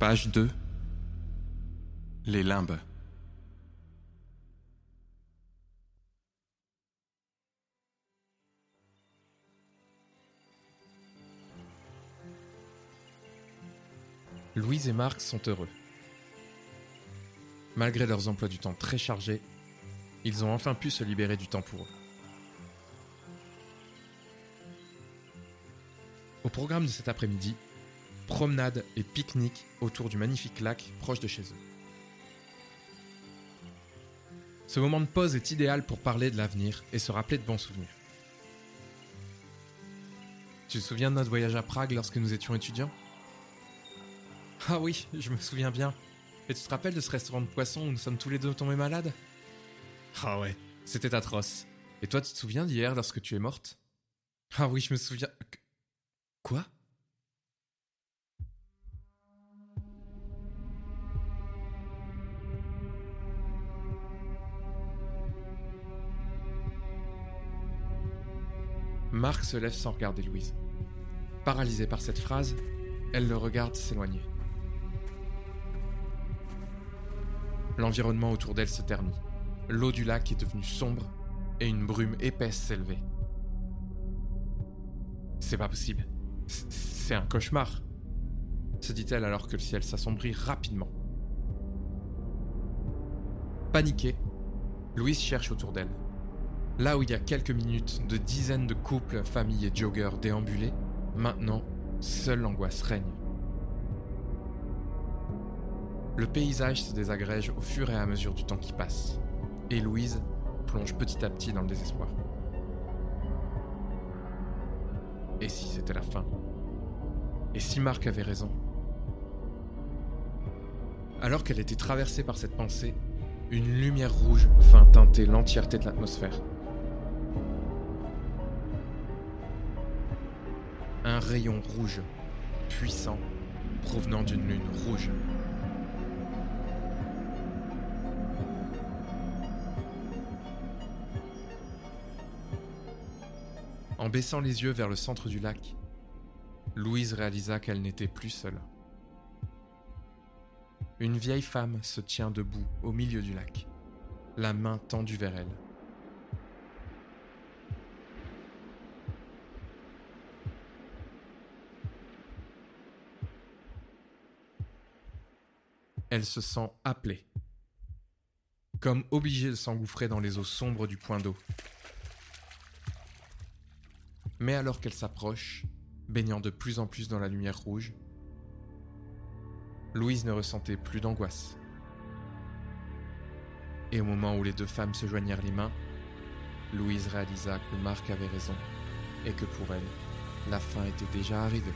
Page 2 Les limbes. Louise et Marc sont heureux. Malgré leurs emplois du temps très chargés, ils ont enfin pu se libérer du temps pour eux. Au programme de cet après-midi, promenade et pique-nique autour du magnifique lac proche de chez eux. Ce moment de pause est idéal pour parler de l'avenir et se rappeler de bons souvenirs. Tu te souviens de notre voyage à Prague lorsque nous étions étudiants? Ah oui, je me souviens bien. Et tu te rappelles de ce restaurant de poisson où nous sommes tous les deux tombés malades? Ah ouais, c'était atroce. Et toi, tu te souviens d'hier lorsque tu es morte? Ah oui, je me souviens. Marc se lève sans regarder Louise. Paralysée par cette phrase, elle le regarde s'éloigner. L'environnement autour d'elle se ternit. L'eau du lac est devenue sombre et une brume épaisse s'élevait. C'est pas possible. C'est un cauchemar, se dit-elle alors que le ciel s'assombrit rapidement. Paniquée, Louise cherche autour d'elle. Là où il y a quelques minutes, de dizaines de couples, familles et joggers déambulaient, maintenant, seule l'angoisse règne. Le paysage se désagrège au fur et à mesure du temps qui passe, et Louise plonge petit à petit dans le désespoir. Et si c'était la fin? Et si Marc avait raison? Alors qu'elle était traversée par cette pensée, une lumière rouge vint teinter l'entièreté de l'atmosphère. Un rayon rouge, puissant, provenant d'une lune rouge. En baissant les yeux vers le centre du lac, Louise réalisa qu'elle n'était plus seule. Une vieille femme se tient debout au milieu du lac, la main tendue vers elle. Elle se sent appelée, comme obligée de s'engouffrer dans les eaux sombres du point d'eau. Mais alors qu'elle s'approche, baignant de plus en plus dans la lumière rouge, Louise ne ressentait plus d'angoisse. Et au moment où les deux femmes se joignirent les mains, Louise réalisa que Marc avait raison et que pour elle, la fin était déjà arrivée.